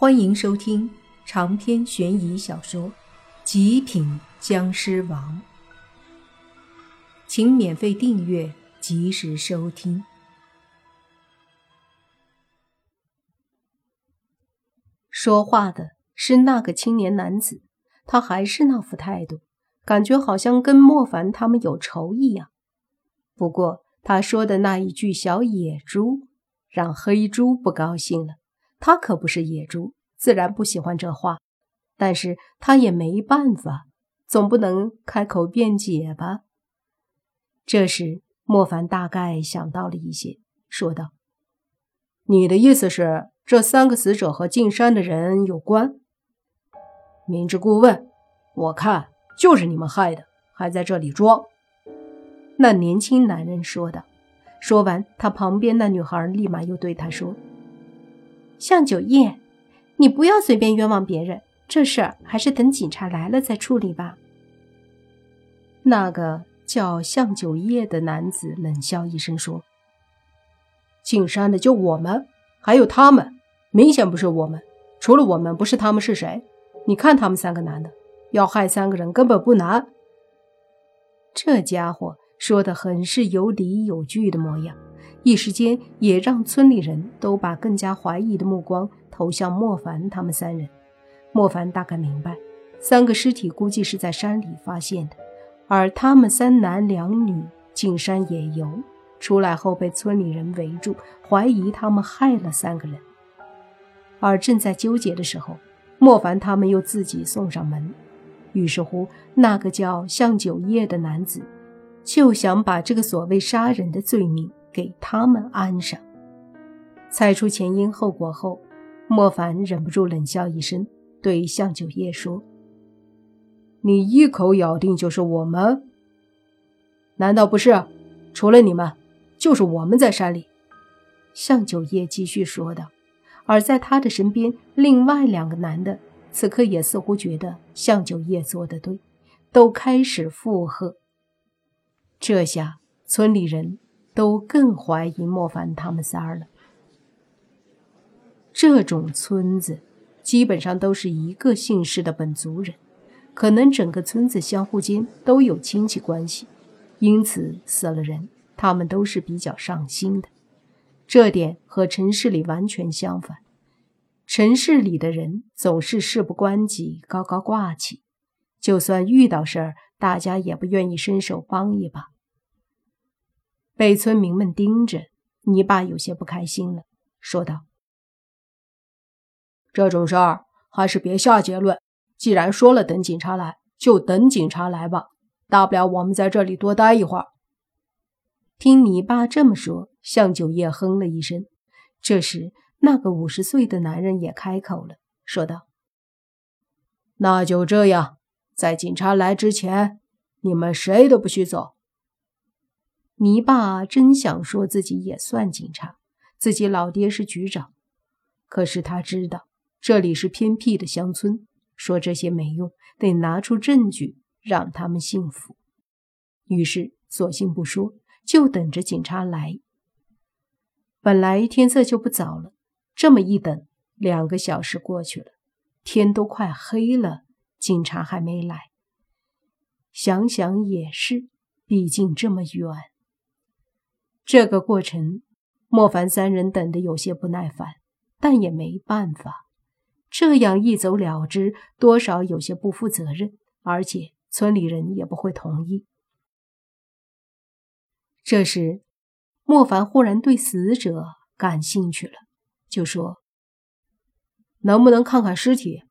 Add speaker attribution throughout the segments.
Speaker 1: 欢迎收听长篇悬疑小说《极品僵尸王》，请免费订阅，及时收听。说话的是那个青年男子，他还是那副态度，感觉好像跟莫凡他们有仇一样。不过他说的那一句“小野猪”，让黑猪不高兴了。他可不是野猪，自然不喜欢这话，但是他也没办法，总不能开口辩解吧。这时，莫凡大概想到了一些，说道：“
Speaker 2: 你的意思是，这三个死者和进山的人有关？明知故问，我看就是你们害的，还在这里装。”
Speaker 1: 那年轻男人说道。说完，他旁边那女孩立马又对他说。向九叶，你不要随便冤枉别人，这事儿还是等警察来了再处理吧。那个叫向九叶的男子冷笑一声说：“
Speaker 2: 进山的就我们，还有他们，明显不是我们。除了我们，不是他们是谁？你看他们三个男的，要害三个人根本不难。”
Speaker 1: 这家伙说的很是有理有据的模样。一时间，也让村里人都把更加怀疑的目光投向莫凡他们三人。莫凡大概明白，三个尸体估计是在山里发现的，而他们三男两女进山野游，出来后被村里人围住，怀疑他们害了三个人。而正在纠结的时候，莫凡他们又自己送上门。于是乎，那个叫向九叶的男子就想把这个所谓杀人的罪名。给他们安上。猜出前因后果后，莫凡忍不住冷笑一声，对向九叶说：“
Speaker 2: 你一口咬定就是我们？难道不是？除了你们，就是我们在山里。”
Speaker 1: 向九叶继续说道。而在他的身边，另外两个男的此刻也似乎觉得向九叶做的对，都开始附和。这下村里人。都更怀疑莫凡他们仨了。这种村子基本上都是一个姓氏的本族人，可能整个村子相互间都有亲戚关系，因此死了人，他们都是比较上心的。这点和城市里完全相反。城市里的人总是事不关己，高高挂起，就算遇到事儿，大家也不愿意伸手帮一把。被村民们盯着，泥巴有些不开心了，说道：“
Speaker 2: 这种事儿还是别下结论。既然说了等警察来，就等警察来吧。大不了我们在这里多待一会儿。”
Speaker 1: 听泥巴这么说，向九叶哼了一声。这时，那个五十岁的男人也开口了，说道：“
Speaker 2: 那就这样，在警察来之前，你们谁都不许走。”
Speaker 1: 泥巴真想说自己也算警察，自己老爹是局长，可是他知道这里是偏僻的乡村，说这些没用，得拿出证据让他们信服。于是索性不说，就等着警察来。本来天色就不早了，这么一等，两个小时过去了，天都快黑了，警察还没来。想想也是，毕竟这么远。这个过程，莫凡三人等得有些不耐烦，但也没办法，这样一走了之，多少有些不负责任，而且村里人也不会同意。这时，莫凡忽然对死者感兴趣了，就说：“
Speaker 2: 能不能看看尸体？”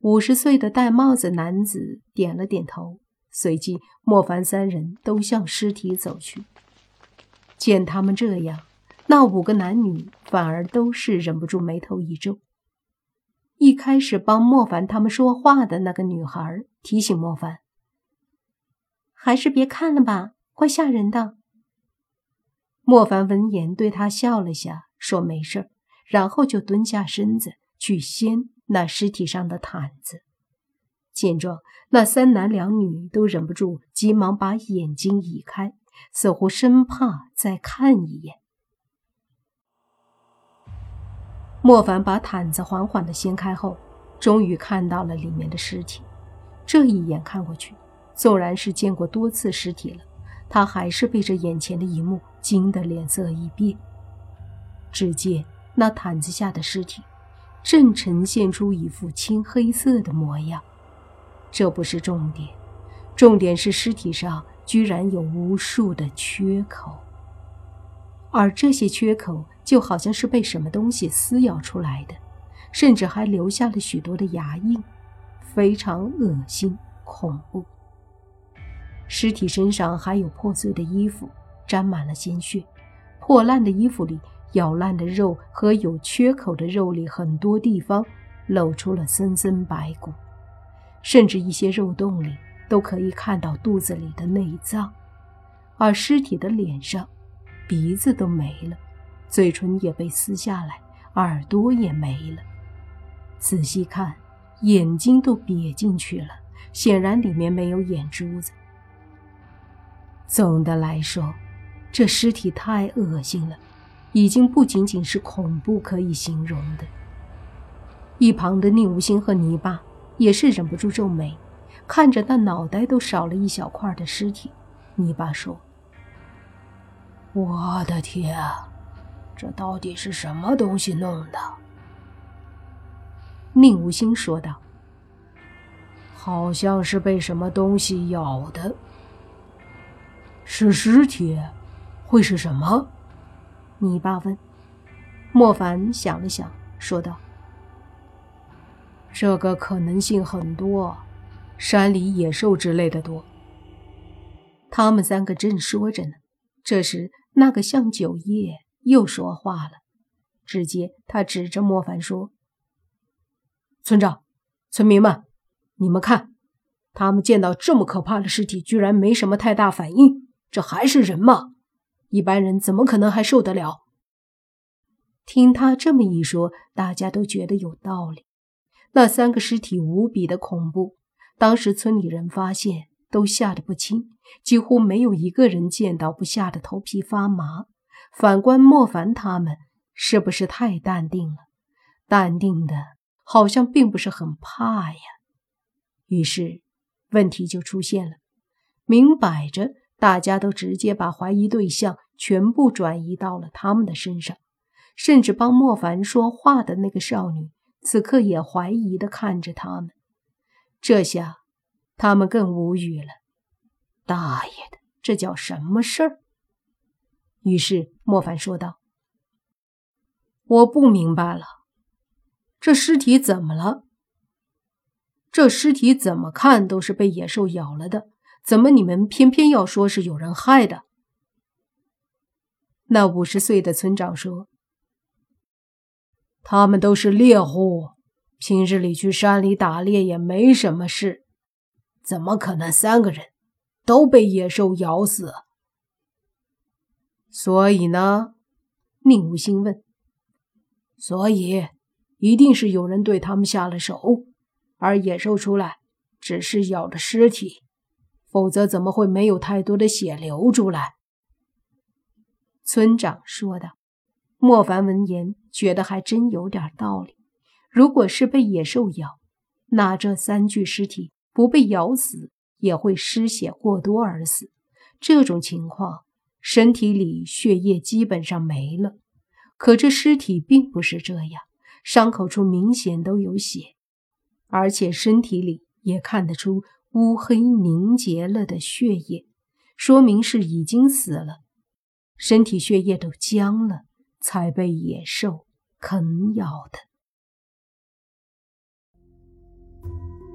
Speaker 1: 五十岁的戴帽子男子点了点头，随即莫凡三人都向尸体走去。见他们这样，那五个男女反而都是忍不住眉头一皱。一开始帮莫凡他们说话的那个女孩提醒莫凡：“还是别看了吧，怪吓人的。”莫凡闻言对他笑了下，说：“没事然后就蹲下身子去掀那尸体上的毯子。见状，那三男两女都忍不住急忙把眼睛移开。似乎生怕再看一眼。莫凡把毯子缓缓地掀开后，终于看到了里面的尸体。这一眼看过去，纵然是见过多次尸体了，他还是被这眼前的一幕惊得脸色一变。只见那毯子下的尸体，正呈现出一副青黑色的模样。这不是重点，重点是尸体上居然有无数的缺口，而这些缺口就好像是被什么东西撕咬出来的，甚至还留下了许多的牙印。非常恶心恐怖。尸体身上还有破碎的衣服，沾满了鲜血。破烂的衣服里咬烂的肉和有缺口的肉里很多地方露出了森森白骨，甚至一些肉洞里都可以看到肚子里的内脏。而尸体的脸上，鼻子都没了，嘴唇也被撕下来，耳朵也没了。仔细看。眼睛都瘪进去了，显然里面没有眼珠子。总的来说，这尸体太恶心了，已经不仅仅是恐怖可以形容的。一旁的宁无心和泥巴也是忍不住皱眉，看着那脑袋都少了一小块的尸体，泥巴说：“
Speaker 2: 我的天，这到底是什么东西弄的？”
Speaker 1: 宁无心说道：“
Speaker 2: 好像是被什么东西咬的。是尸体，会是什么？”
Speaker 1: 泥巴问。莫凡想了想，说道：“
Speaker 2: 这个可能性很多，山里野兽之类的多。”
Speaker 1: 他们三个正说着呢，这时那个向九叶又说话了。只见他指着莫凡说。
Speaker 2: 村长，村民们，你们看，他们见到这么可怕的尸体，居然没什么太大反应，这还是人吗？一般人怎么可能还受得了？
Speaker 1: 听他这么一说，大家都觉得有道理。那三个尸体无比的恐怖，当时村里人发现都吓得不轻，几乎没有一个人见到不吓得头皮发麻。反观莫凡他们，是不是太淡定了？淡定的。好像并不是很怕呀，于是问题就出现了。明摆着，大家都直接把怀疑对象全部转移到了他们的身上，甚至帮莫凡说话的那个少女，此刻也怀疑的看着他们。这下，他们更无语了。大爷的，这叫什么事儿？于是莫凡说道：“我不明白了。”这尸体怎么了？这尸体怎么看都是被野兽咬了的，怎么你们偏偏要说是有人害的？那五十岁的村长说：“
Speaker 2: 他们都是猎户，平日里去山里打猎也没什么事，怎么可能三个人都被野兽咬死？”
Speaker 1: 所以呢？宁无心问。
Speaker 2: 所以。一定是有人对他们下了手，而野兽出来只是咬着尸体，否则怎么会没有太多的血流出来？
Speaker 1: 村长说道。莫凡闻言觉得还真有点道理。如果是被野兽咬，那这三具尸体不被咬死也会失血过多而死。这种情况，身体里血液基本上没了。可这尸体并不是这样。伤口处明显都有血，而且身体里也看得出乌黑凝结了的血液，说明是已经死了，身体血液都僵了，才被野兽啃咬的。